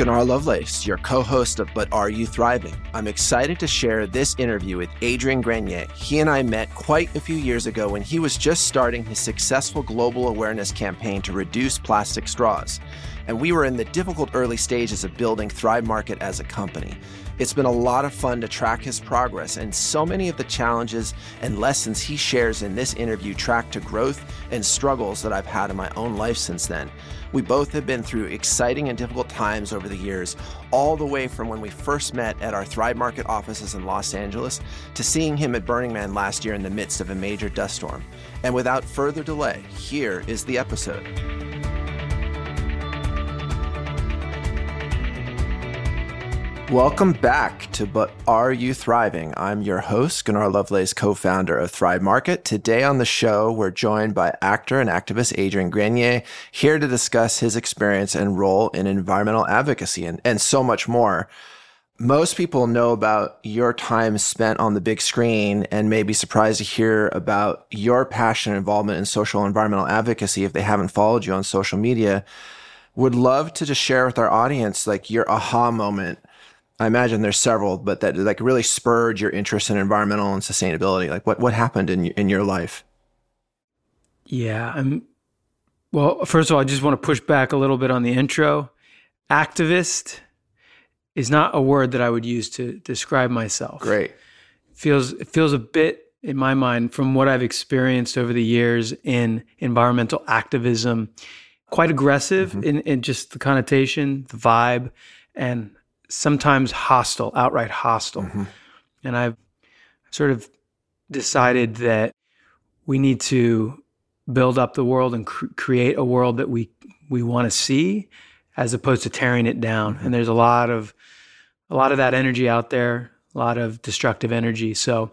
Gunnar Lovelace, your co host of But Are You Thriving? I'm excited to share this interview with Adrian Grenier. He and I met quite a few years ago when he was just starting his successful global awareness campaign to reduce plastic straws. And we were in the difficult early stages of building Thrive Market as a company. It's been a lot of fun to track his progress, and so many of the challenges and lessons he shares in this interview track to growth and struggles that I've had in my own life since then. We both have been through exciting and difficult times over the years, all the way from when we first met at our Thrive Market offices in Los Angeles to seeing him at Burning Man last year in the midst of a major dust storm. And without further delay, here is the episode. Welcome back to But Are You Thriving? I'm your host, Gunnar Lovelace, co founder of Thrive Market. Today on the show, we're joined by actor and activist Adrian Grenier, here to discuss his experience and role in environmental advocacy and, and so much more. Most people know about your time spent on the big screen and may be surprised to hear about your passion and involvement in social environmental advocacy if they haven't followed you on social media. Would love to just share with our audience like your aha moment I imagine there's several, but that like really spurred your interest in environmental and sustainability. Like what what happened in in your life? Yeah, I'm. Well, first of all, I just want to push back a little bit on the intro. Activist is not a word that I would use to describe myself. Great. It feels it feels a bit in my mind from what I've experienced over the years in environmental activism, quite aggressive mm-hmm. in, in just the connotation, the vibe, and sometimes hostile, outright hostile. Mm-hmm. And I've sort of decided that we need to build up the world and cr- create a world that we we want to see as opposed to tearing it down. Mm-hmm. And there's a lot of a lot of that energy out there, a lot of destructive energy. So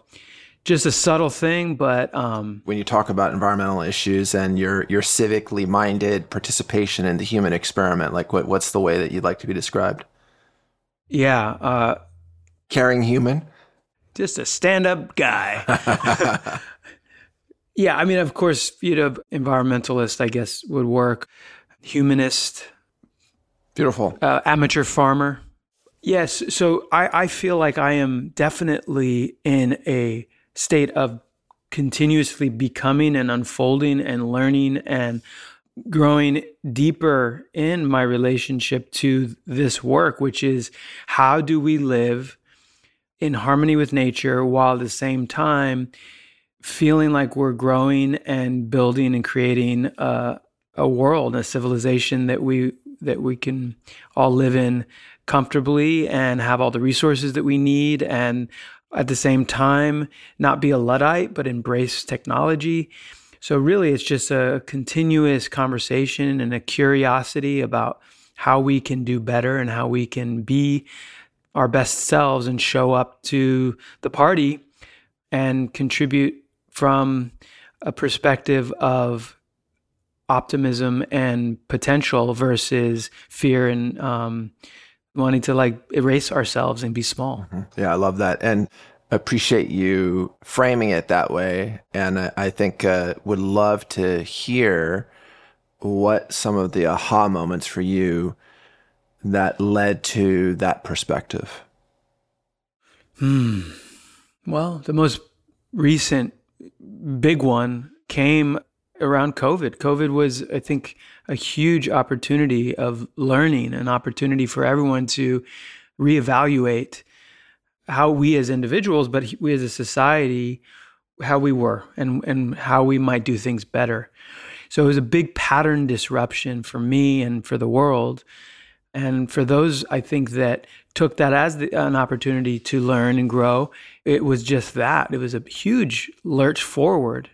just a subtle thing, but um, when you talk about environmental issues and your your civically minded participation in the human experiment, like what what's the way that you'd like to be described? Yeah. Uh, Caring human? Just a stand up guy. yeah. I mean, of course, you know, environmentalist, I guess, would work. Humanist. Beautiful. Uh, amateur farmer. Yes. So I, I feel like I am definitely in a state of continuously becoming and unfolding and learning and growing deeper in my relationship to this work, which is how do we live in harmony with nature while at the same time feeling like we're growing and building and creating a, a world, a civilization that we that we can all live in comfortably and have all the resources that we need and at the same time not be a luddite but embrace technology so, really, it's just a continuous conversation and a curiosity about how we can do better and how we can be our best selves and show up to the party and contribute from a perspective of optimism and potential versus fear and um, wanting to like erase ourselves and be small. Mm-hmm. Yeah, I love that. And appreciate you framing it that way. And I, I think uh, would love to hear what some of the aha moments for you that led to that perspective. Hmm. Well, the most recent big one came around COVID. COVID was, I think, a huge opportunity of learning, an opportunity for everyone to reevaluate how we as individuals, but we as a society, how we were and, and how we might do things better. So it was a big pattern disruption for me and for the world. And for those, I think, that took that as the, an opportunity to learn and grow, it was just that. It was a huge lurch forward,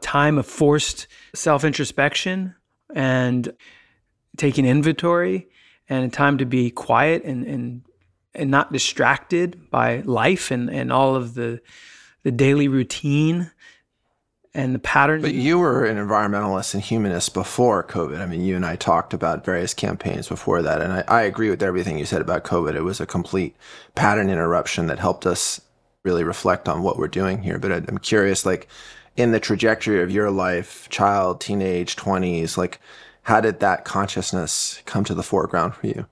time of forced self introspection and taking inventory, and a time to be quiet and, and and not distracted by life and, and all of the the daily routine and the patterns. But you were an environmentalist and humanist before COVID. I mean, you and I talked about various campaigns before that, and I, I agree with everything you said about COVID. It was a complete pattern interruption that helped us really reflect on what we're doing here. But I'm curious, like in the trajectory of your life, child, teenage, 20s, like how did that consciousness come to the foreground for you?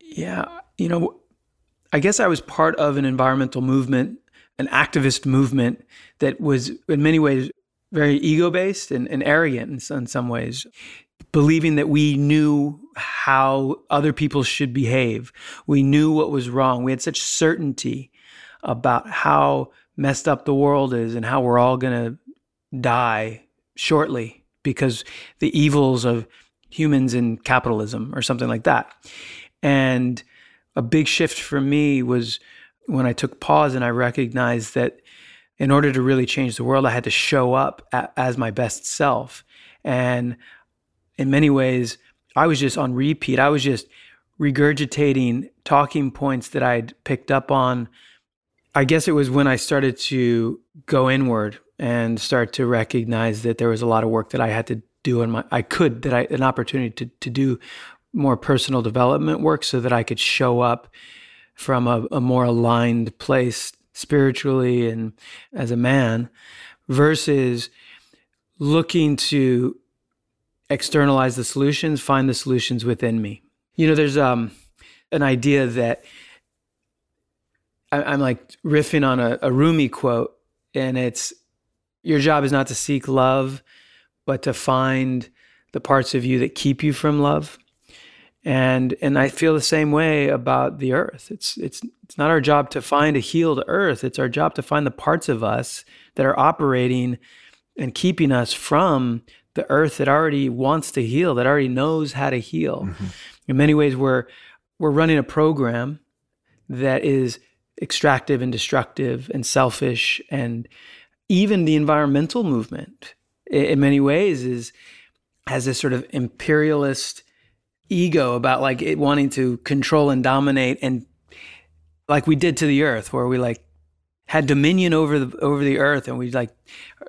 Yeah. You know, I guess I was part of an environmental movement, an activist movement that was in many ways very ego based and, and, arrogant in, in some ways, believing that we knew how other people should behave. We knew what was wrong. We had such certainty about how messed up the world is and how we're all going to die shortly because the evils of humans and capitalism or something like that. And a big shift for me was when I took pause and I recognized that in order to really change the world, I had to show up a- as my best self. And in many ways, I was just on repeat. I was just regurgitating talking points that I'd picked up on. I guess it was when I started to go inward and start to recognize that there was a lot of work that I had to do and my I could that I an opportunity to to do more personal development work so that I could show up from a, a more aligned place spiritually and as a man versus looking to externalize the solutions, find the solutions within me. You know, there's um, an idea that I, am like riffing on a, a Rumi quote, and it's your job is not to seek love, but to find the parts of you that keep you from love. And and I feel the same way about the earth. It's it's it's not our job to find a healed earth. It's our job to find the parts of us that are operating and keeping us from the earth that already wants to heal, that already knows how to heal. Mm-hmm. In many ways, we're we're running a program that is extractive and destructive and selfish and even the environmental movement in many ways is has this sort of imperialist ego about like it wanting to control and dominate and like we did to the earth where we like had dominion over the over the earth and we like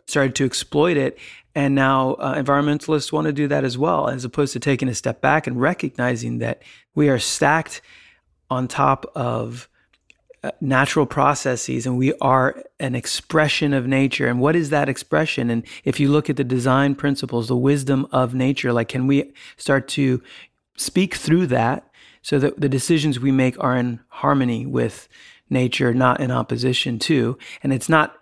started to exploit it. And now uh, environmentalists want to do that as well as opposed to taking a step back and recognizing that we are stacked on top of uh, natural processes and we are an expression of nature. And what is that expression? And if you look at the design principles the wisdom of nature like can we start to speak through that so that the decisions we make are in harmony with nature not in opposition to. And it's not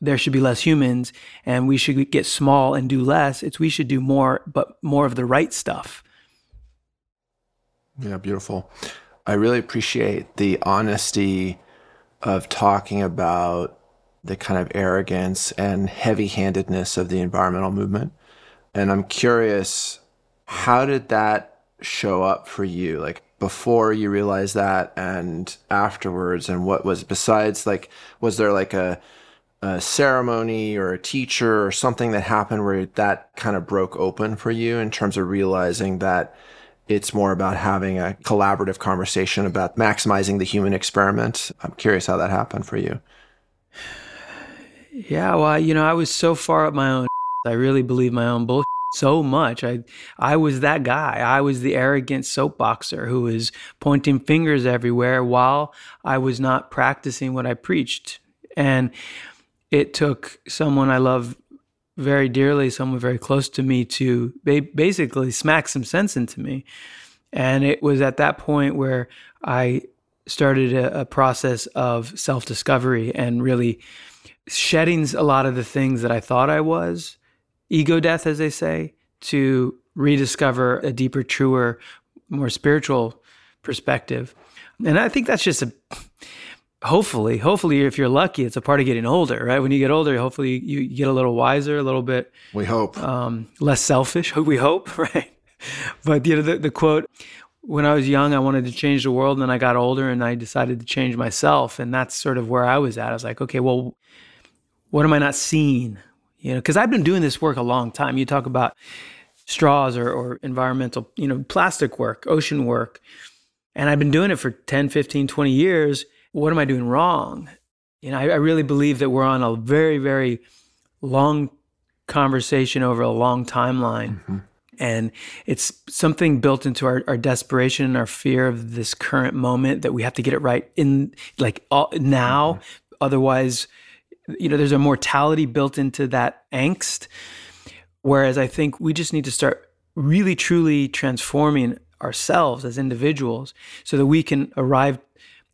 there should be less humans and we should get small and do less. It's we should do more but more of the right stuff. Yeah beautiful. I really appreciate the honesty of talking about the kind of arrogance and heavy handedness of the environmental movement. And I'm curious, how did that show up for you? Like before you realized that and afterwards, and what was besides like, was there like a, a ceremony or a teacher or something that happened where that kind of broke open for you in terms of realizing that it's more about having a collaborative conversation about maximizing the human experiment. I'm curious how that happened for you. Yeah, well, you know, I was so far up my own. I really believe my own bullshit so much. I I was that guy. I was the arrogant soapboxer who was pointing fingers everywhere while I was not practicing what I preached. And it took someone I love very dearly, someone very close to me, to ba- basically smack some sense into me. And it was at that point where I started a, a process of self discovery and really shedding a lot of the things that I thought I was, ego death, as they say, to rediscover a deeper, truer, more spiritual perspective. And I think that's just a hopefully, hopefully, if you're lucky, it's a part of getting older, right? When you get older, hopefully you get a little wiser, a little bit. We hope. Um, less selfish. We hope, right? But you know the, the quote. When I was young, I wanted to change the world, and then I got older, and I decided to change myself, and that's sort of where I was at. I was like, okay, well, what am I not seeing? You know, because I've been doing this work a long time. You talk about straws or, or environmental, you know, plastic work, ocean work. And I've been doing it for 10, 15, 20 years what am I doing wrong? You know, I, I really believe that we're on a very, very long conversation over a long timeline. Mm-hmm. And it's something built into our, our desperation and our fear of this current moment that we have to get it right in like all, now. Mm-hmm. Otherwise, you know, there's a mortality built into that angst. Whereas I think we just need to start really truly transforming ourselves as individuals so that we can arrive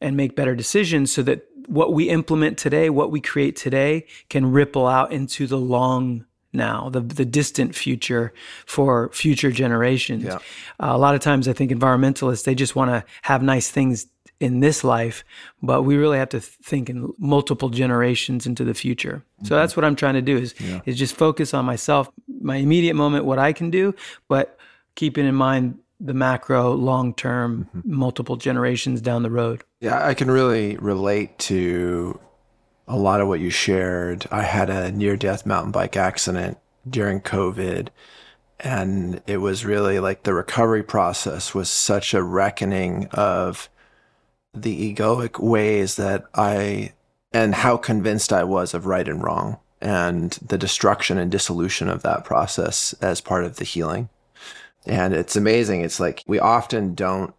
and make better decisions so that what we implement today, what we create today can ripple out into the long now, the the distant future for future generations. Yeah. Uh, a lot of times I think environmentalists they just want to have nice things in this life, but we really have to think in multiple generations into the future. Mm-hmm. So that's what I'm trying to do is yeah. is just focus on myself, my immediate moment, what I can do, but keeping in mind the macro, long term, mm-hmm. multiple generations down the road. Yeah, I can really relate to a lot of what you shared. I had a near death mountain bike accident during COVID. And it was really like the recovery process was such a reckoning of the egoic ways that I and how convinced I was of right and wrong and the destruction and dissolution of that process as part of the healing. And it's amazing. It's like we often don't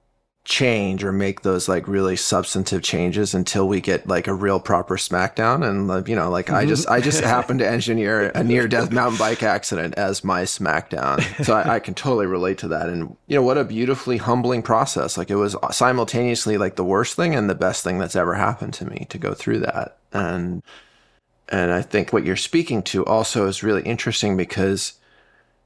change or make those like really substantive changes until we get like a real proper smackdown and you know like i just i just mm-hmm. happened to engineer a near death mountain bike accident as my smackdown. So I, I, can totally relate to that. And you know what a beautifully humbling process. Like it was simultaneously like the worst thing and the best thing that's ever happened to me to go through that. And and i think what you're speaking to also is really interesting because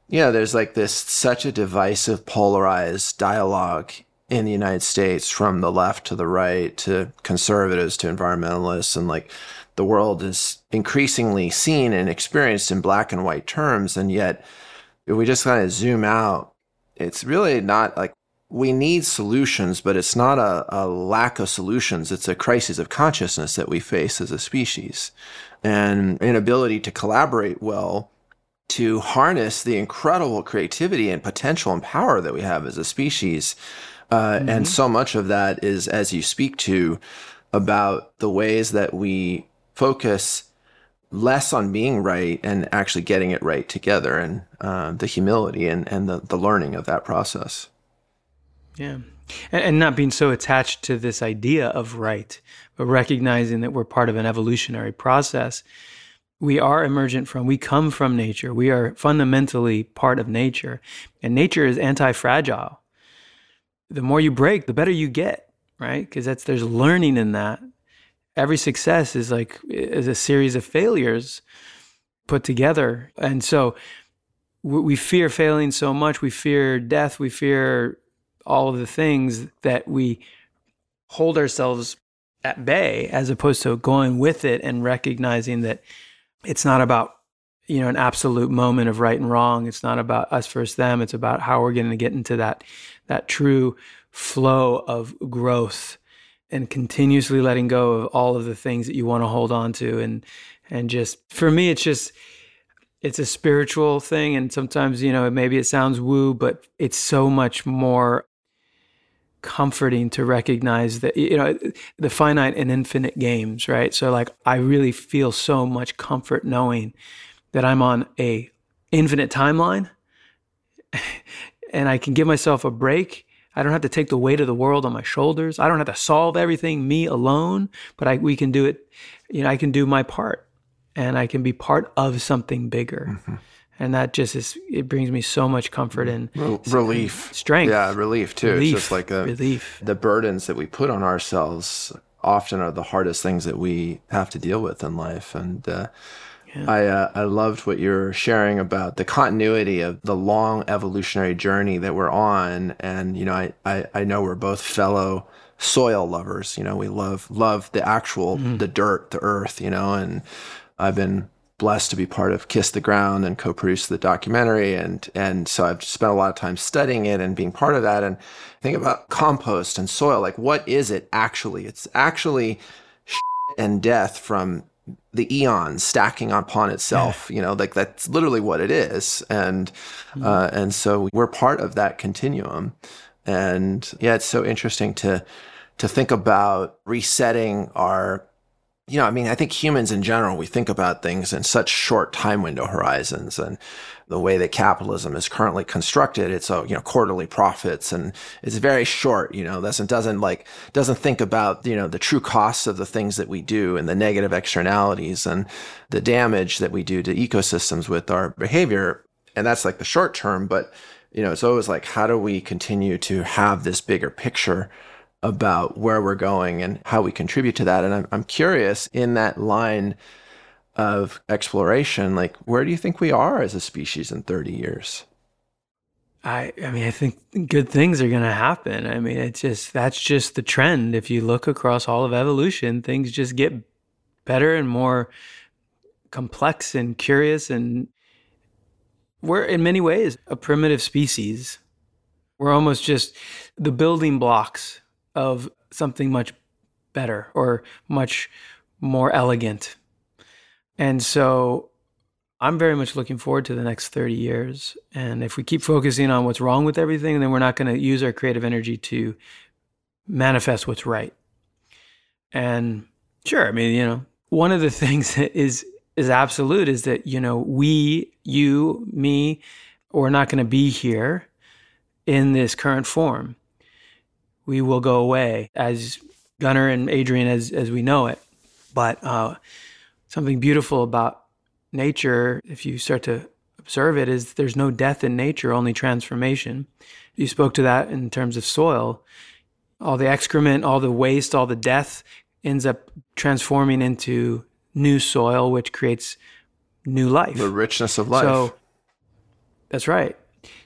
you know there's like this such a divisive polarized dialogue in the United States from the left to the right to conservatives to environmentalists and like the world is increasingly seen and experienced in black and white terms and yet if we just kind of zoom out it's really not like we need solutions but it's not a, a lack of solutions. It's a crisis of consciousness that we face as a species. And inability to collaborate well to harness the incredible creativity and potential and power that we have as a species uh, mm-hmm. And so much of that is, as you speak to, about the ways that we focus less on being right and actually getting it right together and uh, the humility and, and the, the learning of that process. Yeah. And, and not being so attached to this idea of right, but recognizing that we're part of an evolutionary process. We are emergent from, we come from nature. We are fundamentally part of nature. And nature is anti fragile the more you break, the better you get, right? Because that's there's learning in that. Every success is like is a series of failures put together, and so we fear failing so much. We fear death. We fear all of the things that we hold ourselves at bay, as opposed to going with it and recognizing that it's not about you know an absolute moment of right and wrong. It's not about us versus them. It's about how we're going to get into that that true flow of growth and continuously letting go of all of the things that you want to hold on to. And and just for me it's just it's a spiritual thing. And sometimes you know maybe it sounds woo but it's so much more comforting to recognize that you know the finite and infinite games right? So like i really feel so much comfort knowing that i'm on a infinite timeline and I can give myself a break. I don't have to take the weight of the world on my shoulders. I don't have to solve everything me alone, but I, we can do it. You know, I can do my part and I can be part of something bigger. Mm-hmm. And that just is, it brings me so much comfort and Re- relief, strength. Yeah, relief too. Relief, it's just like a, relief. The burdens that we put on ourselves often are the hardest things that we have to deal with in life. And, uh, yeah. I uh, I loved what you're sharing about the continuity of the long evolutionary journey that we're on, and you know I I, I know we're both fellow soil lovers. You know we love love the actual mm. the dirt, the earth. You know, and I've been blessed to be part of Kiss the Ground and co-produce the documentary, and and so I've spent a lot of time studying it and being part of that, and think about compost and soil. Like what is it actually? It's actually and death from the eons stacking upon itself yeah. you know like that's literally what it is and mm. uh, and so we're part of that continuum and yeah it's so interesting to to think about resetting our you know i mean i think humans in general we think about things in such short time window horizons and the way that capitalism is currently constructed, it's a you know quarterly profits and it's very short. You know doesn't doesn't like doesn't think about you know the true costs of the things that we do and the negative externalities and the damage that we do to ecosystems with our behavior. And that's like the short term, but you know, it's always like, how do we continue to have this bigger picture about where we're going and how we contribute to that? And I'm, I'm curious in that line of exploration, like, where do you think we are as a species in 30 years? I, I mean, I think good things are going to happen. I mean, it's just, that's just the trend. If you look across all of evolution, things just get better and more complex and curious. And we're, in many ways, a primitive species. We're almost just the building blocks of something much better or much more elegant. And so I'm very much looking forward to the next 30 years. And if we keep focusing on what's wrong with everything, then we're not going to use our creative energy to manifest what's right. And sure, I mean, you know, one of the things that is is absolute is that, you know, we, you, me, we're not going to be here in this current form. We will go away as Gunnar and Adrian as as we know it. But uh, something beautiful about nature, if you start to observe it, is there's no death in nature, only transformation. You spoke to that in terms of soil. All the excrement, all the waste, all the death ends up transforming into new soil, which creates new life. The richness of life. So that's right.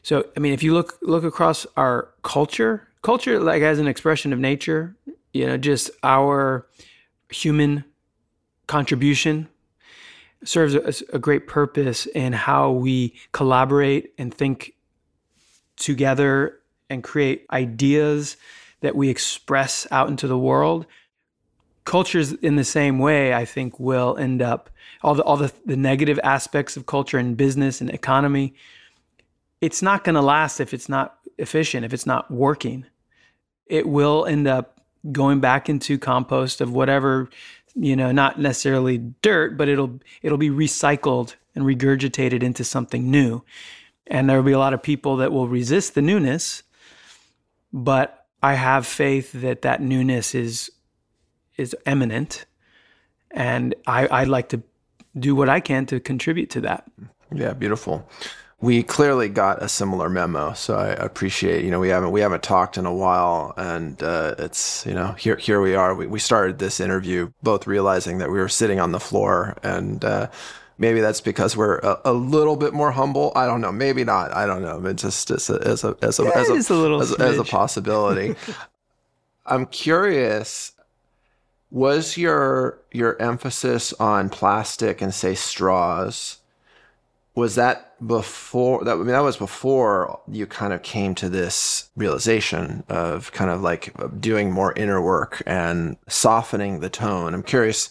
So I mean, if you look look across our culture, culture like as an expression of nature, you know, just our human contribution serves a, a great purpose in how we collaborate and think together and create ideas that we express out into the world. Cultures in the same way, I think, will end up all the all the, the negative aspects of culture and business and economy. It's not going to last if it's not efficient, if it's not working. It will end up going back into compost of whatever you know, not necessarily dirt, but it'll it'll be recycled and regurgitated into something new. And there will be a lot of people that will resist the newness, but I have faith that that newness is is eminent, and I, I'd like to do what I can to contribute to that. Yeah, beautiful we clearly got a similar memo. So I appreciate, you know, we haven't we haven't talked in a while, and uh, it's you know here here we are. We we started this interview both realizing that we were sitting on the floor, and uh, maybe that's because we're a, a, little bit more humble. I don't know. Maybe not. I don't know. It's just as a as a as a, as, a, as, as a possibility. I'm curious was your your emphasis on plastic and say straws was that before that I mean that was before you kind of came to this realization of kind of like doing more inner work and softening the tone. I'm curious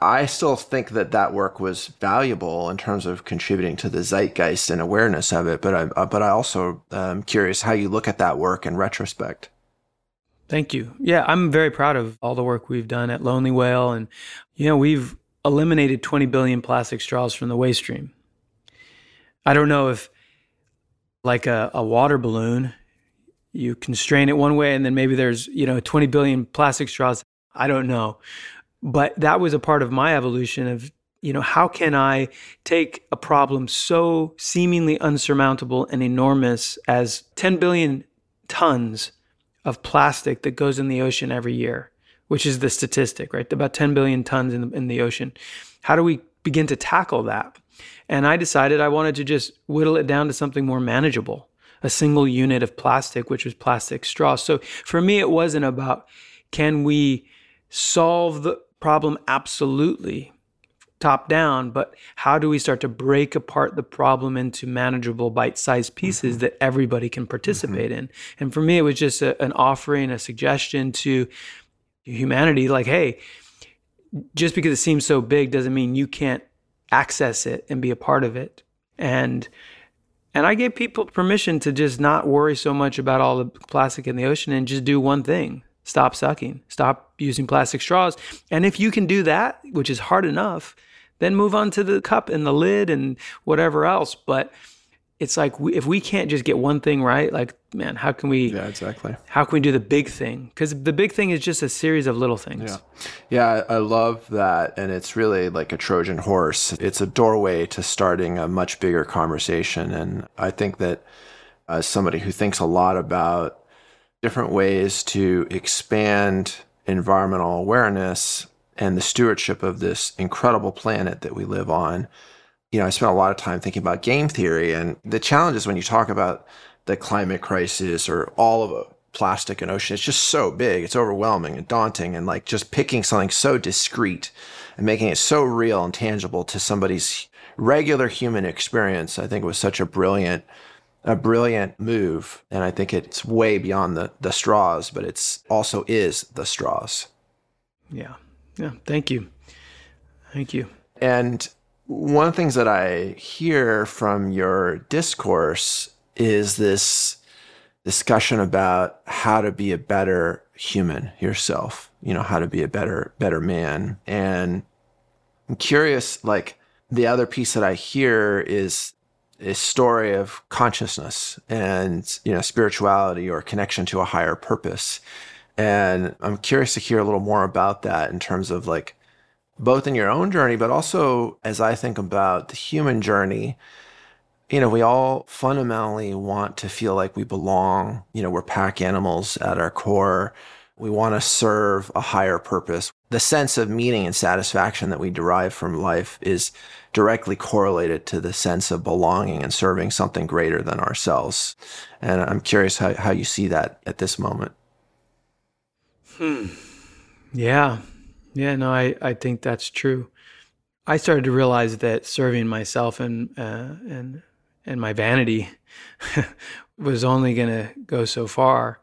I still think that that work was valuable in terms of contributing to the zeitgeist and awareness of it, but I uh, but I also am curious how you look at that work in retrospect. Thank you. Yeah, I'm very proud of all the work we've done at Lonely Whale and you know, we've eliminated 20 billion plastic straws from the waste stream. I don't know if, like a, a water balloon, you constrain it one way and then maybe there's, you know, 20 billion plastic straws. I don't know. But that was a part of my evolution of, you know, how can I take a problem so seemingly unsurmountable and enormous as 10 billion tons of plastic that goes in the ocean every year, which is the statistic, right? About 10 billion tons in the, in the ocean. How do we begin to tackle that? And I decided I wanted to just whittle it down to something more manageable a single unit of plastic, which was plastic straw. So for me, it wasn't about can we solve the problem absolutely top down, but how do we start to break apart the problem into manageable bite sized pieces mm-hmm. that everybody can participate mm-hmm. in? And for me, it was just a, an offering, a suggestion to humanity like, hey, just because it seems so big doesn't mean you can't access it and be a part of it. And and I gave people permission to just not worry so much about all the plastic in the ocean and just do one thing. Stop sucking. Stop using plastic straws. And if you can do that, which is hard enough, then move on to the cup and the lid and whatever else. But it's like we, if we can't just get one thing right, like man, how can we? Yeah, exactly. How can we do the big thing? Because the big thing is just a series of little things. Yeah, yeah, I love that, and it's really like a Trojan horse. It's a doorway to starting a much bigger conversation, and I think that as somebody who thinks a lot about different ways to expand environmental awareness and the stewardship of this incredible planet that we live on. You know, I spent a lot of time thinking about game theory and the challenge is when you talk about the climate crisis or all of a plastic and ocean, it's just so big, it's overwhelming and daunting, and like just picking something so discrete and making it so real and tangible to somebody's regular human experience, I think was such a brilliant a brilliant move. And I think it's way beyond the, the straws, but it's also is the straws. Yeah. Yeah. Thank you. Thank you. And one of the things that I hear from your discourse is this discussion about how to be a better human yourself, you know, how to be a better, better man. And I'm curious, like the other piece that I hear is a story of consciousness and you know spirituality or connection to a higher purpose and i'm curious to hear a little more about that in terms of like both in your own journey but also as i think about the human journey you know we all fundamentally want to feel like we belong you know we're pack animals at our core we want to serve a higher purpose the sense of meaning and satisfaction that we derive from life is directly correlated to the sense of belonging and serving something greater than ourselves. And I'm curious how, how you see that at this moment. Hmm. Yeah. Yeah, no, I, I think that's true. I started to realize that serving myself and uh, and and my vanity was only going to go so far,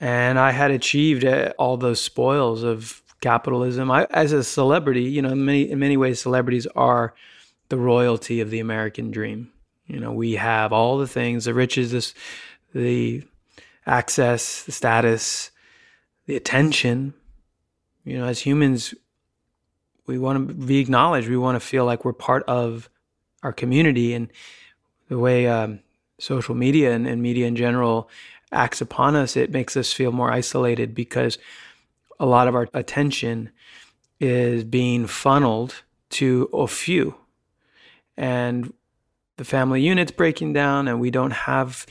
and I had achieved uh, all those spoils of capitalism. I, as a celebrity, you know, in many in many ways, celebrities are the royalty of the American dream. You know, we have all the things, the riches, this, the access, the status, the attention. You know, as humans, we want to be acknowledged. We want to feel like we're part of our community, and the way um, social media and, and media in general acts upon us, it makes us feel more isolated because a lot of our attention is being funneled to a few. And the family unit's breaking down, and we don't have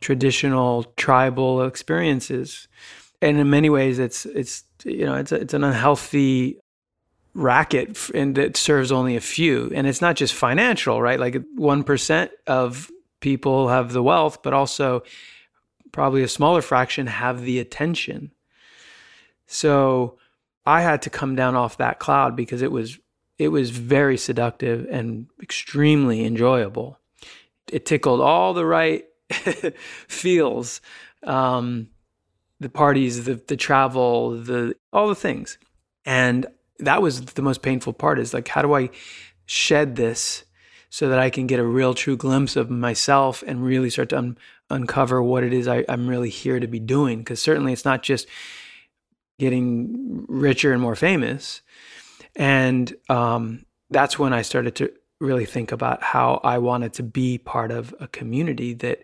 traditional tribal experiences. And in many ways, it's it's you know it's a, it's an unhealthy racket, and it serves only a few. And it's not just financial, right? Like one percent of people have the wealth, but also probably a smaller fraction have the attention. So I had to come down off that cloud because it was it was very seductive and extremely enjoyable. It tickled all the right feels, um, the parties, the the travel, the all the things, and that was the most painful part. Is like, how do I shed this so that I can get a real, true glimpse of myself and really start to un- uncover what it is I, I'm really here to be doing? Because certainly, it's not just getting richer and more famous. And um, that's when I started to really think about how I wanted to be part of a community that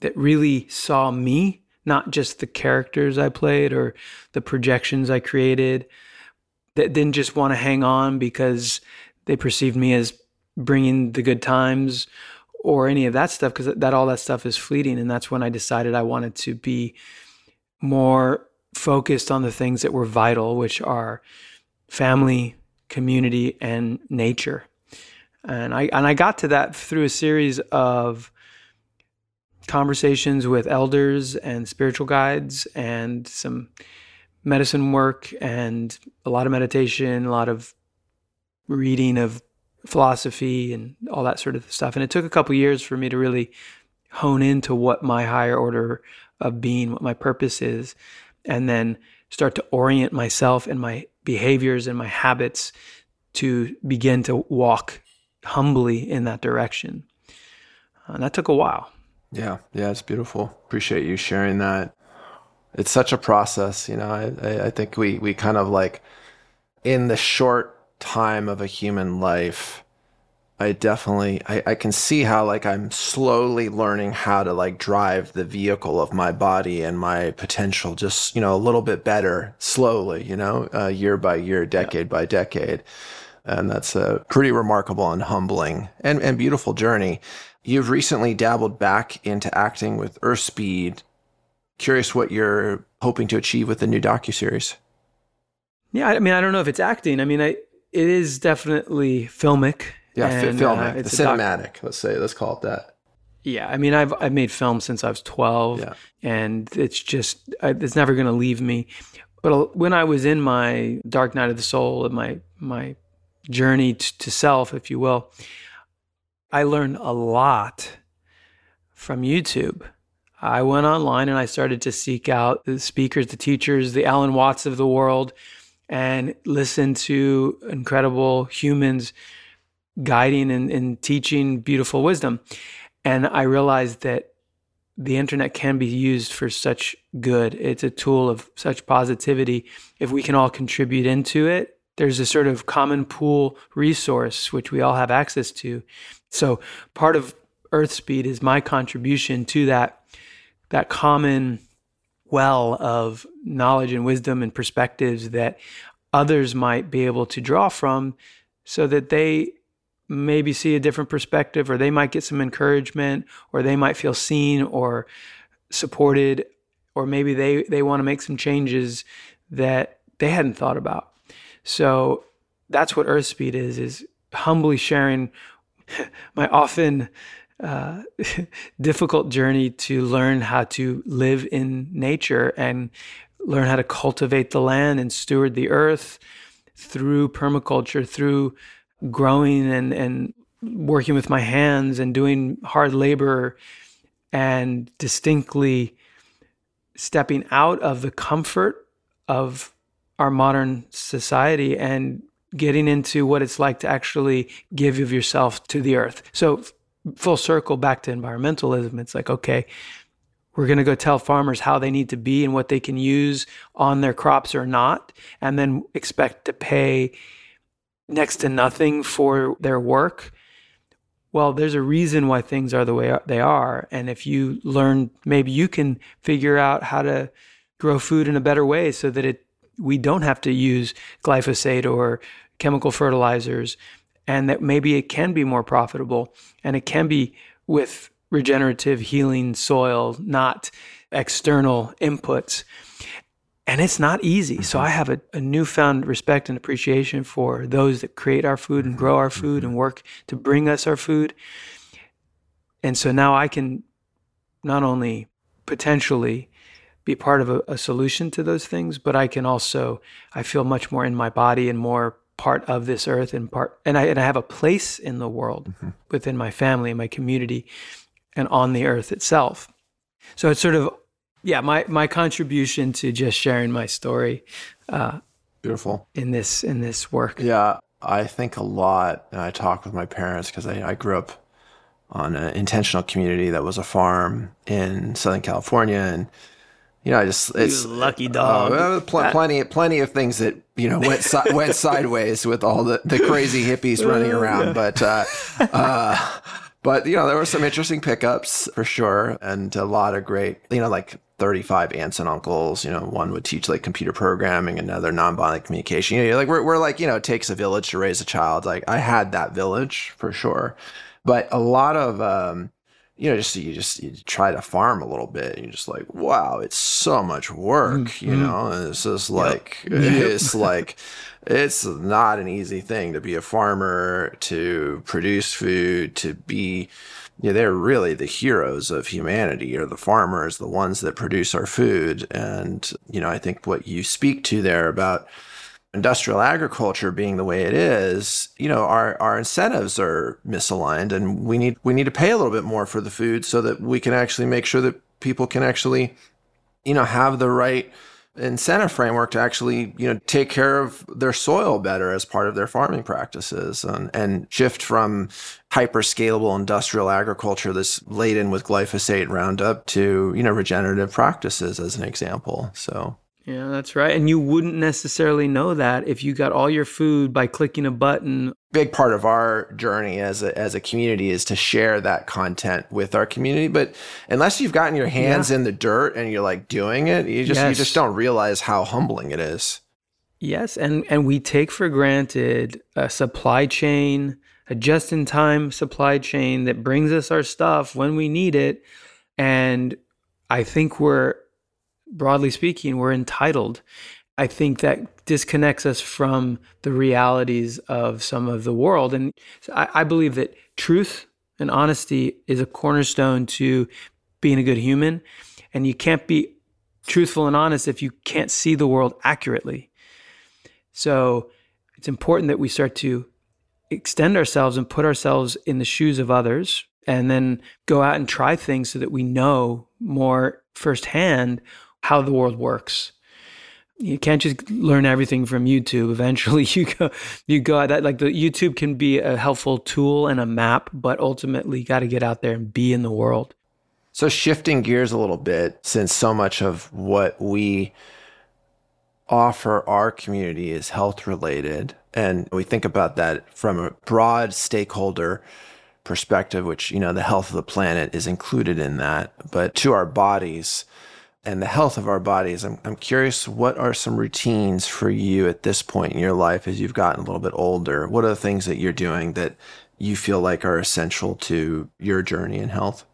that really saw me, not just the characters I played or the projections I created, that didn't just want to hang on because they perceived me as bringing the good times or any of that stuff because that all that stuff is fleeting and that's when I decided I wanted to be more focused on the things that were vital, which are family, community, and nature. And I and I got to that through a series of conversations with elders and spiritual guides and some medicine work and a lot of meditation, a lot of reading of philosophy and all that sort of stuff. And it took a couple years for me to really hone into what my higher order of being, what my purpose is and then start to orient myself and my behaviors and my habits to begin to walk humbly in that direction. And that took a while. Yeah, yeah, it's beautiful. Appreciate you sharing that. It's such a process, you know. I, I think we we kind of like in the short time of a human life, I definitely I, I can see how like I'm slowly learning how to like drive the vehicle of my body and my potential just you know a little bit better slowly you know uh, year by year decade yeah. by decade And that's a pretty remarkable and humbling and, and beautiful journey. You've recently dabbled back into acting with Earth Speed. Curious what you're hoping to achieve with the new docu-series. Yeah, I mean, I don't know if it's acting. I mean, I, it is definitely filmic. Yeah, and, filmic, uh, the cinematic. Doc- let's say, let's call it that. Yeah, I mean, I've I've made films since I was twelve, yeah. and it's just it's never going to leave me. But when I was in my dark night of the soul, and my my journey to self, if you will, I learned a lot from YouTube. I went online and I started to seek out the speakers, the teachers, the Alan Watts of the world, and listen to incredible humans guiding and, and teaching beautiful wisdom. And I realized that the internet can be used for such good. It's a tool of such positivity. If we can all contribute into it, there's a sort of common pool resource which we all have access to. So part of Earth Speed is my contribution to that that common well of knowledge and wisdom and perspectives that others might be able to draw from so that they maybe see a different perspective or they might get some encouragement or they might feel seen or supported or maybe they they want to make some changes that they hadn't thought about. So that's what earth speed is is humbly sharing my often uh, difficult journey to learn how to live in nature and learn how to cultivate the land and steward the earth through permaculture through growing and, and working with my hands and doing hard labor and distinctly stepping out of the comfort of our modern society and getting into what it's like to actually give of yourself to the earth. So, full circle back to environmentalism, it's like, okay, we're going to go tell farmers how they need to be and what they can use on their crops or not, and then expect to pay next to nothing for their work, well, there's a reason why things are the way they are. And if you learn, maybe you can figure out how to grow food in a better way so that it we don't have to use glyphosate or chemical fertilizers and that maybe it can be more profitable and it can be with regenerative healing soil, not external inputs and it's not easy. So mm-hmm. I have a, a, newfound respect and appreciation for those that create our food and grow our food and work to bring us our food. And so now I can not only potentially be part of a, a solution to those things, but I can also I feel much more in my body and more part of this earth and part and I and I have a place in the world mm-hmm. within my family and my community and on the earth itself. So it's sort of yeah, my my contribution to just sharing my story. Uh, Beautiful in this in this work. Yeah, I think a lot, and I talk with my parents because I, I grew up on an intentional community that was a farm in Southern California, and you know, I just it's you lucky dog. Uh, pl- plenty, plenty of things that you know went si- went sideways with all the, the crazy hippies running around, but uh, uh, but you know there were some interesting pickups for sure, and a lot of great, you know, like 35 aunts and uncles. You know, one would teach like computer programming, another nonviolent communication. You know, like we're, we're like, you know, it takes a village to raise a child. Like I had that village for sure. But a lot of, um, you know, just you just you try to farm a little bit, and you're just like, wow, it's so much work, mm-hmm. you know. And it's just like yep. it's like it's not an easy thing to be a farmer, to produce food, to be yeah, they're really the heroes of humanity, or the farmers, the ones that produce our food. And, you know, I think what you speak to there about industrial agriculture being the way it is, you know, our, our incentives are misaligned and we need we need to pay a little bit more for the food so that we can actually make sure that people can actually, you know, have the right incentive framework to actually you know take care of their soil better as part of their farming practices and, and shift from hyper scalable industrial agriculture that's laden with glyphosate roundup to you know regenerative practices as an example. So yeah, that's right. And you wouldn't necessarily know that if you got all your food by clicking a button. Big part of our journey as a, as a community is to share that content with our community. But unless you've gotten your hands yeah. in the dirt and you're like doing it, you just yes. you just don't realize how humbling it is. Yes, and and we take for granted a supply chain, a just-in-time supply chain that brings us our stuff when we need it, and I think we're broadly speaking, we're entitled. I think that disconnects us from the realities of some of the world. And I, I, believe that truth and honesty is a cornerstone to being a good human. And you can't be truthful and honest if you can't see the world accurately. So it's important that we start to extend ourselves and put ourselves in the shoes of others and then go out and try things so that we know more firsthand how the world works. You can't just learn everything from YouTube. Eventually, you go, you go that like the YouTube can be a helpful tool and a map, but ultimately, you got to get out there and be in the world. So, shifting gears a little bit, since so much of what we offer our community is health related, and we think about that from a broad stakeholder perspective, which, you know, the health of the planet is included in that, but to our bodies and the health of our bodies, I'm, I'm curious what are some routines for you at this point in your life as you've gotten a little bit older? What are the things that you're doing that you feel like are essential to your journey in health?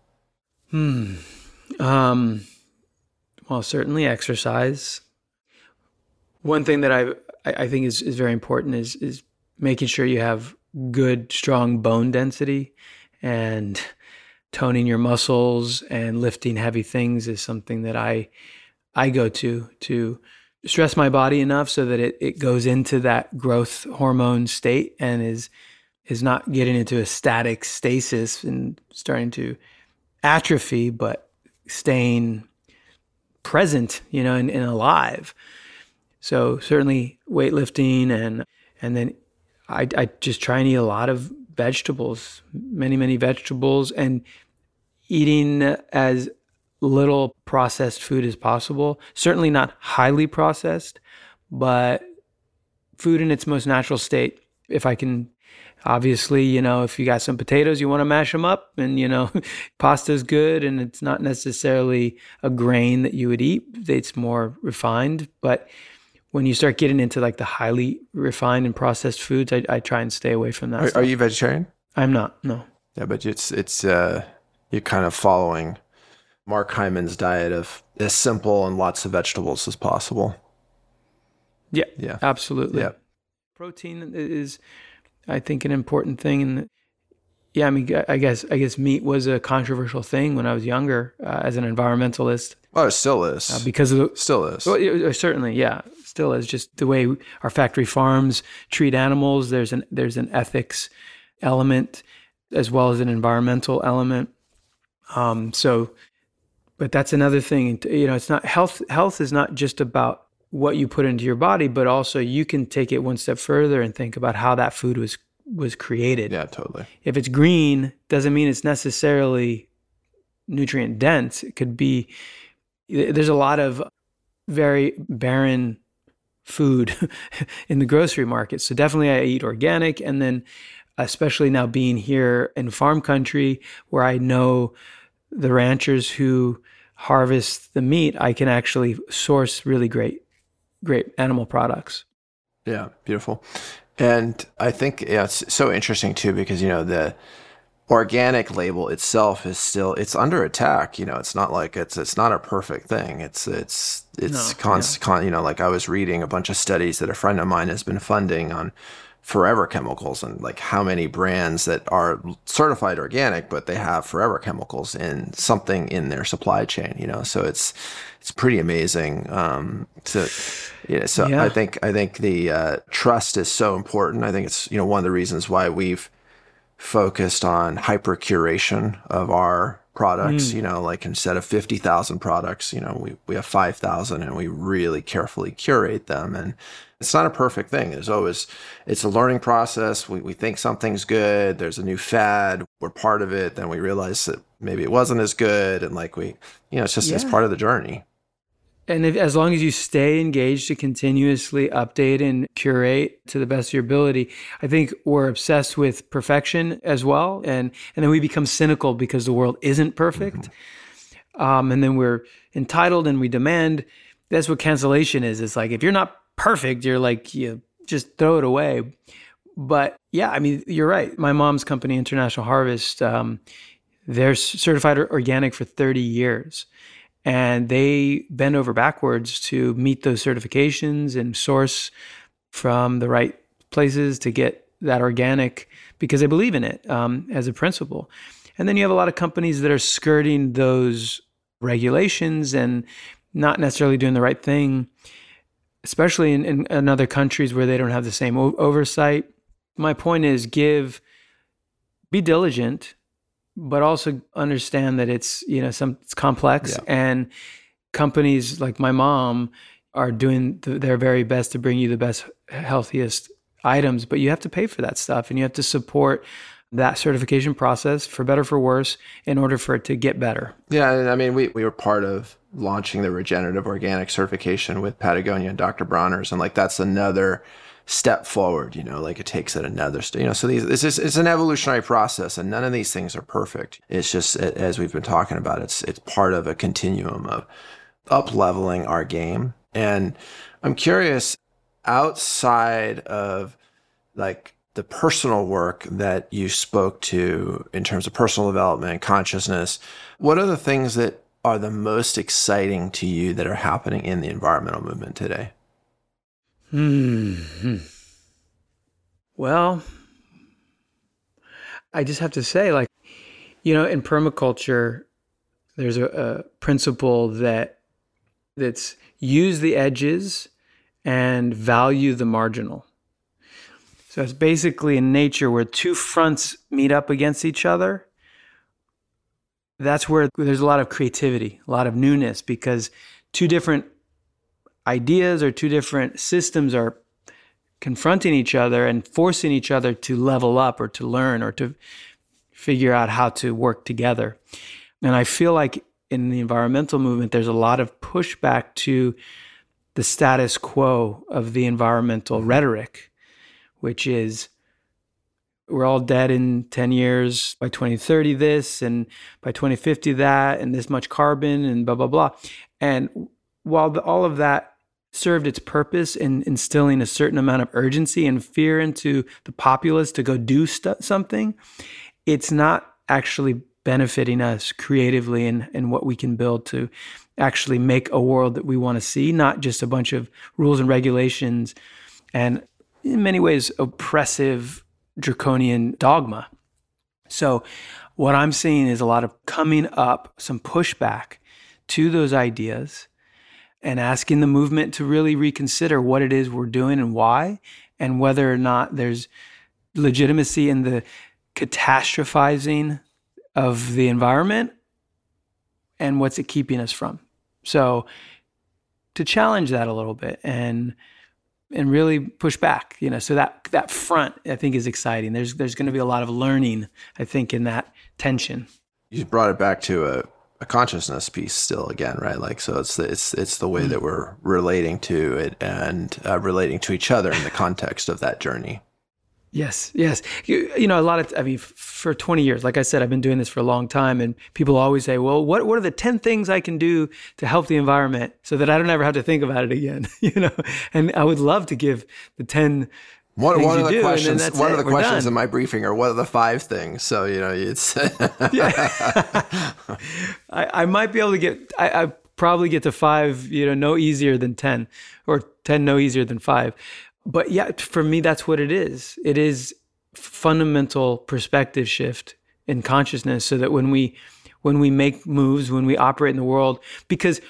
Hmm. Um, well, certainly exercise. One thing that I I think is, is very important is is making sure you have good, strong bone density and toning your muscles and lifting heavy things is something that I I go to to stress my body enough so that it, it goes into that growth hormone state and is is not getting into a static stasis and starting to atrophy, but staying present, you know, and, and alive. So certainly weightlifting and and then I, I just try and eat a lot of vegetables, many, many vegetables, and eating as little processed food as possible. Certainly not highly processed, but food in its most natural state. If I can, obviously, you know, if you got some potatoes, you want to mash them up, and you know, pasta's good, and it's not necessarily a grain that you would eat. It's more refined, but when you start getting into like the highly refined and processed foods, I, I try and stay away from that. Are, are, you vegetarian? I'm not. No. Yeah, but it's it's uh, you're kind of following Mark Hyman's diet of as simple and lots of vegetables as possible. Yeah. Yeah. Absolutely. Yeah. Protein is, I think, an important thing, and yeah, I mean, I guess I guess meat was a controversial thing when I was younger uh, as an environmentalist. Oh, it still is uh, because of the, still is. Well, it, certainly, yeah, still is. Just the way our factory farms treat animals. There's an there's an ethics element as well as an environmental element. Um, so, but that's another thing. You know, it's not health. Health is not just about what you put into your body, but also you can take it one step further and think about how that food was was created. Yeah, totally. If it's green, doesn't mean it's necessarily nutrient dense. It could be. There's a lot of very barren food in the grocery market. So definitely I eat organic and then especially now being here in farm country where I know the ranchers who harvest the meat, I can actually source really great great animal products. Yeah, beautiful. And I think yeah, it's so interesting too because you know the organic label itself is still it's under attack. You know, it's not like it's it's not a perfect thing. It's it's it's no, constant. Yeah. Con, you know, like I was reading a bunch of studies that a friend of mine has been funding on forever chemicals and like how many brands that are certified organic but they have forever chemicals in something in their supply chain you know so it's it's pretty amazing um to yeah so yeah. i think i think the uh, trust is so important i think it's you know one of the reasons why we've focused on hyper curation of our products mm. you know like instead of 50,000 products you know we we have 5,000 and we really carefully curate them and it's not a perfect thing. There's always, it's a learning process. We, we think something's good. There's a new fad. We're part of it. Then we realize that maybe it wasn't as good. And like we, you know, it's just, yeah. it's part of the journey. And if, as long as you stay engaged to continuously update and curate to the best of your ability, I think we're obsessed with perfection as well. And, and then we become cynical because the world isn't perfect. Mm-hmm. Um, and then we're entitled and we demand. That's what cancellation is. It's like, if you're not perfect, you're like, you just throw it away. But yeah, I mean, you're right. My mom's company, International Harvest, um, they're certified organic for 30 years. And they bend over backwards to meet those certifications and source from the right places to get that organic because they believe in it um, as a principle. And then you have a lot of companies that are skirting those regulations and not necessarily doing the right thing, especially in, in, in other countries where they don't have the same o- oversight. My point is give, be diligent, but also understand that it's, you know, some, it's complex yeah. and companies like my mom are doing the, their very best to bring you the best, healthiest items, but you have to pay for that stuff and you have to support that certification process for better for worse in order for it to get better. Yeah, I mean we we were part of launching the regenerative organic certification with Patagonia and Dr. Bronner's and like that's another step forward, you know, like it takes it another step, you know, so these, this is, it's an evolutionary process and none of these things are perfect. It's just, as we've been talking about, it's, it's part of a continuum of up leveling our game. And I'm curious outside of like the personal work that you spoke to in terms of personal development and consciousness, what are the things that are the most exciting to you that are happening in the environmental movement today? Hmm. Well, I just have to say, like, you know, in permaculture, there's a, a principle that that's use the edges and value the marginal. So it's basically in nature where two fronts meet up against each other. That's where there's a lot of creativity, a lot of newness, because two different ideas or two different systems are confronting each other and forcing each other to level up or to learn or to figure out how to work together. And I feel like in the environmental movement, there's a lot of pushback to the status quo of the environmental rhetoric, which is we're all dead in 10 years by 2030 this and by 2050 that and this much carbon and blah blah blah. And while the, all of that served its purpose in instilling a certain amount of urgency and fear into the populace to go do st- something it's not actually benefiting us creatively in, in what we can build to actually make a world that we want to see, not just a bunch of rules and regulations and in many ways oppressive draconian dogma. So what I'm seeing is a lot of coming up, some pushback to those ideas and asking the movement to really reconsider what it is we're doing and why and whether or not there's legitimacy in the catastrophizing of the environment and what's it keeping us from. So to challenge that a little bit and and really push back, you know, so that that front I think is exciting. There's there's going to be a lot of learning, I think, in that tension. You brought it back to a, a consciousness piece still again, right? Like so, it's the, it's it's the way mm-hmm. that we're relating to it and uh, relating to each other in the context of that journey. Yes, yes. You, you, know, a lot of, I mean, for 20 years, like I said, I've been doing this for a long time. And people always say, well, what, what are the 10 things I can do to help the environment so that I don't ever have to think about it again? you know, and I would love to give the 10 one, one of the do, questions, one of the questions done. in my briefing are what are the five things? So, you know, it's, yeah. I, I might be able to get, I, I probably get to five, you know, no easier than 10 or 10 no easier than five but yeah, for me, that's what it is. It is fundamental perspective shift in consciousness, so that when we when we make moves, when we operate in the world, because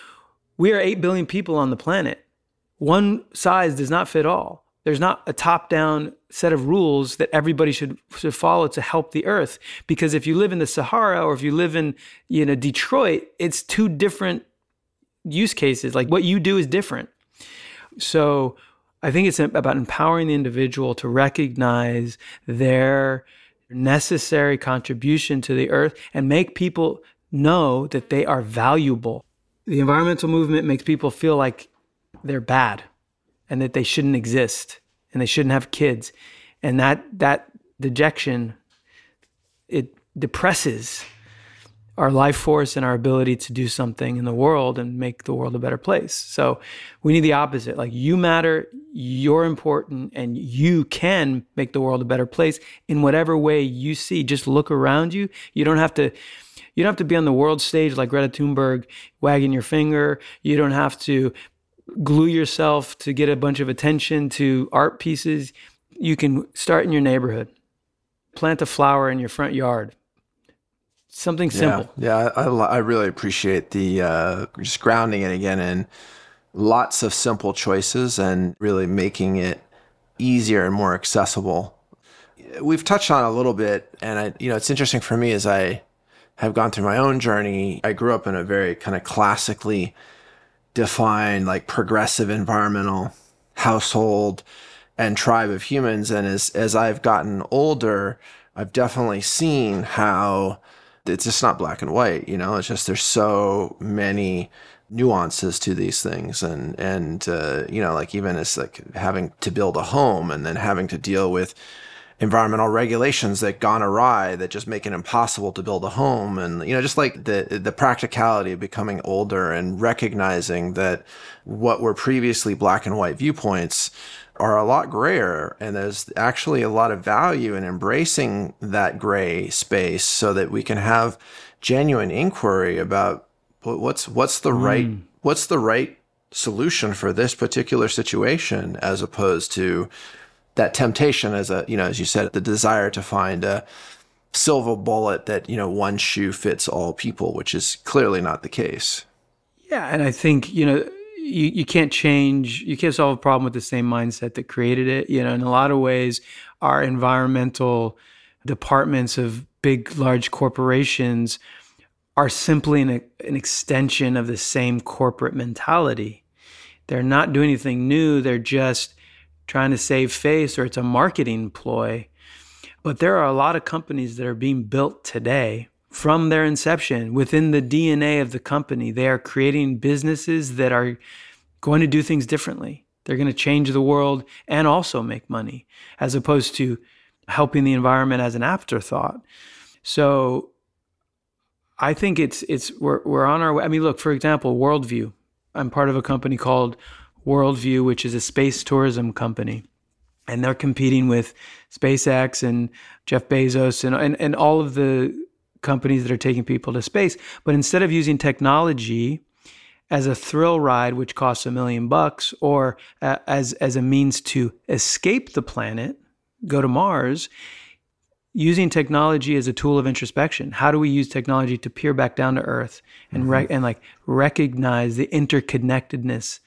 we are eight billion people on the planet, one size does not fit all. There's not a top-down set of rules that everybody should, should follow to help the earth. Because if you live in the Sahara or if you live in you know Detroit, it's two different use cases. Like what you do is different. So I think it's about empowering the individual to recognize their necessary contribution to the earth and make people know that they are valuable. The environmental movement makes people feel like they're bad and that they shouldn't exist and they shouldn't have kids. And that that dejection it depresses our life force and our ability to do something in the world and make the world a better place. So we need the opposite. Like you matter, you're important, and you can make the world a better place in whatever way you see. Just look around you. You don't have to. You don't have to be on the world stage like Greta Thunberg, wagging your finger. You don't have to glue yourself to get a bunch of attention to art pieces. You can start in your neighborhood. Plant a flower in your front yard something simple. Yeah, yeah I, I, really appreciate the uh, just grounding it again in lots of simple choices and really making it easier and more accessible. We've touched on a little bit, and I, you know, it's interesting for me as I have gone through my own journey. I grew up in a very kind of classically defined, like progressive environmental household and tribe of humans, and as as I've gotten older, I've definitely seen how it's just not black and white, you know. It's just there's so many nuances to these things, and and uh, you know, like even it's like having to build a home and then having to deal with environmental regulations that gone awry that just make it impossible to build a home and you know just like the the practicality of becoming older and recognizing that what were previously black and white viewpoints are a lot grayer and there's actually a lot of value in embracing that gray space so that we can have genuine inquiry about what's what's the mm. right what's the right solution for this particular situation as opposed to that temptation as a you know as you said the desire to find a silver bullet that you know one shoe fits all people which is clearly not the case yeah and i think you know you, you can't change you can't solve a problem with the same mindset that created it you know? In a lot of ways our environmental departments of big large corporations are simply an, an extension of the same corporate mentality. They're not doing anything new they're just trying to save face or it's a marketing ploy. But there are a lot of companies that are being built today from their inception within the DNA of the company. They are creating businesses that are going to do things differently. They're going to change the world and also make money as opposed to helping the environment as an afterthought. So I think it's it's we're we're on our way. I mean, look, for example, World View. I'm part of a company called World View, which is a space tourism company. And they're competing with SpaceX and Jeff Bezos and, and, and all of the companies that are taking people to space. But instead of using technology as a thrill ride, which costs a million bucks, or uh, as as a means to escape the planet, go to Mars, using technology as a tool of introspection. How do we use technology to peer back down to Earth and mm-hmm. and like recognize the interconnectedness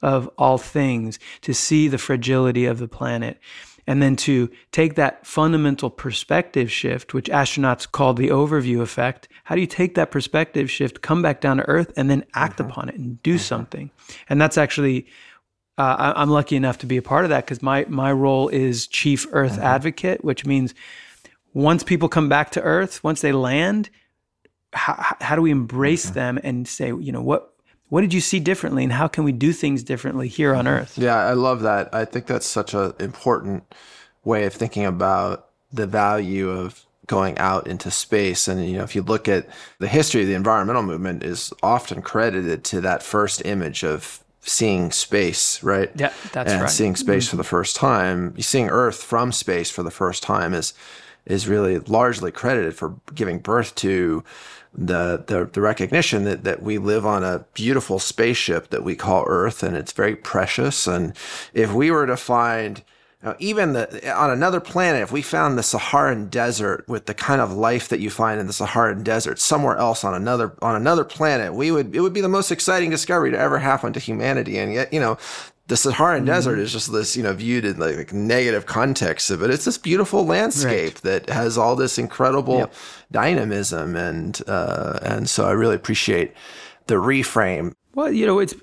of all things, to see the fragility of the planet? And then to take that fundamental perspective shift, which astronauts call the overview effect. How do you take that perspective shift, come back down to Earth, and then act mm-hmm. upon it and do mm-hmm. something? And that's actually, uh, I'm lucky enough to be a part of that because my my role is chief Earth mm-hmm. advocate, which means once people come back to Earth, once they land, how, how do we embrace mm-hmm. them and say, you know, what what did you see differently and how can we do things differently here on earth? Yeah i love that. I think that's such an important way of thinking about the value of going out into space. And you know if you look at the history of the environmental movement is often credited to that first image of seeing space right? Yeah that's and right. seeing space mm-hmm. for the first time seeing earth from space for the first time is is really largely credited for giving birth to the, the, the recognition that, that we live on a beautiful spaceship that we call Earth and it's very precious. And if we were to find, even the, on another planet, if we found the Saharan desert with the kind of life that you find in the Saharan desert somewhere else on another on another planet, we would it would be the most exciting discovery to ever happen to humanity. And yet, you know, the Saharan mm-hmm. desert is just this, you know, viewed in like, like negative context of it. It's this beautiful landscape right. that has all this incredible yep. dynamism, and uh, and so I really appreciate the reframe. Well, you know, it's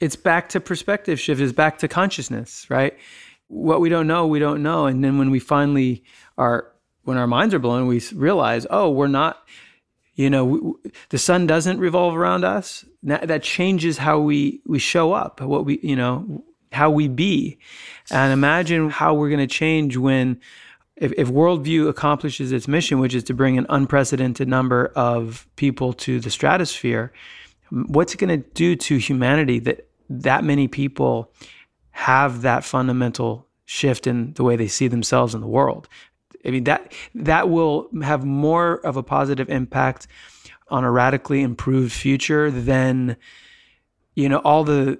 it's back to perspective shift. It's back to consciousness, right? What we don't know, we don't know, and then when we finally are, when our minds are blown, we realize, oh, we're not you know we, the sun doesn't revolve around us that changes how we we show up what we you know how we be. And imagine how we're going to change when if, if World View accomplishes its mission, which is to bring an unprecedented number of people to the stratosphere, what's it going to do to humanity that that many people have that fundamental shift in the way they see themselves in the world? I mean that that will have more of a positive impact on a radically improved future than you know all the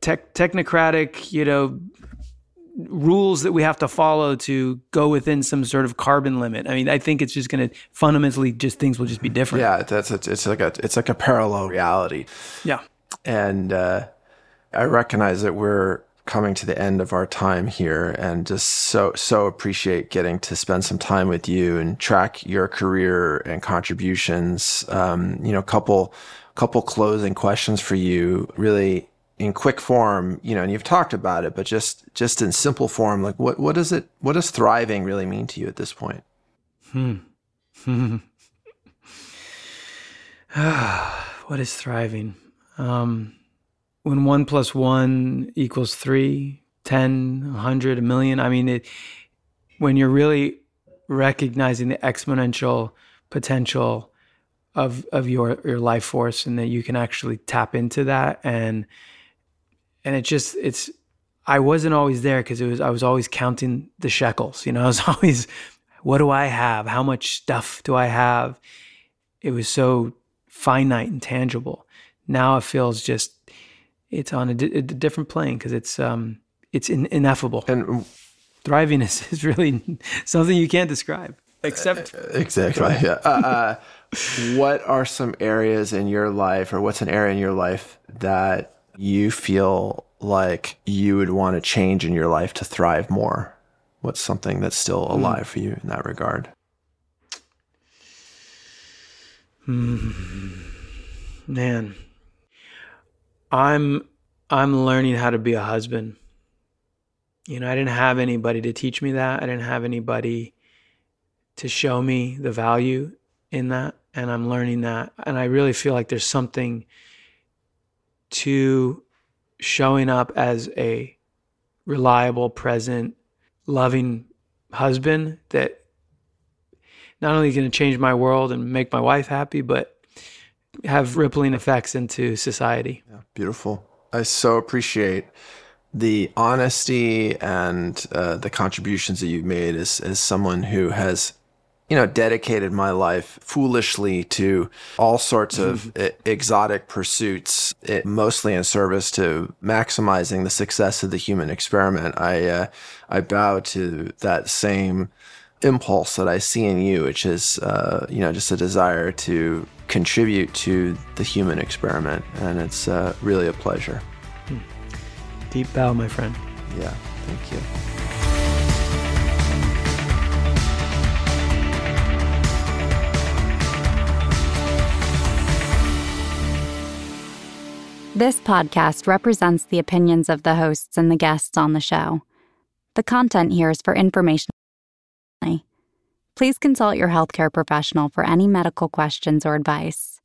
tech, technocratic you know rules that we have to follow to go within some sort of carbon limit. I mean, I think it's just going to fundamentally just things will just be different. Yeah, that's it's, it's like a it's like a parallel reality. Yeah, and uh, I recognize that we're coming to the end of our time here, and just so so appreciate getting to spend some time with you and track your career and contributions. Um, you know, couple couple closing questions for you. Really in quick form, you know, and you've talked about it, but just just in simple form, like what what does it what does thriving really mean to you at this point? Hmm. what is thriving? Um, when one plus one equals three, ten, a hundred, a million. I mean, it, when you're really recognizing the exponential potential of of your your life force, and that you can actually tap into that and and it just it's I wasn't always there because it was I was always counting the shekels. You know, I was always, what do I have? How much stuff do I have? It was so finite and tangible. Now it feels just it's on a different plane because it's um it's in, ineffable. And thriving is, is really something you can't describe except uh, exactly. Yeah. Uh, uh, what are some areas in your life, or what's an area in your life that you feel like you would want to change in your life to thrive more? What's something that's still hmm. alive mm. for you in that regard? Mm. Man, I'm I'm learning how to be a husband. You know, I didn't have anybody to teach me that. I didn't have anybody to show me the value in that, and I'm learning that. And I really feel like there's something to showing up as a reliable, present, loving husband that not only is going to change my world and make my wife happy, but have rippling effects into society. Yeah, beautiful. I so appreciate the honesty and uh, the contributions that you've made as, as someone who has you know, dedicated my life foolishly to all sorts of exotic pursuits, it, mostly in service to maximizing the success of the human experiment. I uh, I bow to that same impulse that I see in you, which is uh, you know just a desire to contribute to the human experiment, and it's uh, really a pleasure. Hmm. Deep bow, my friend. Yeah, thank you. This podcast represents the opinions of the hosts and the guests on the show. The content here is for information. only. Please consult your healthcare professional for any medical questions or advice.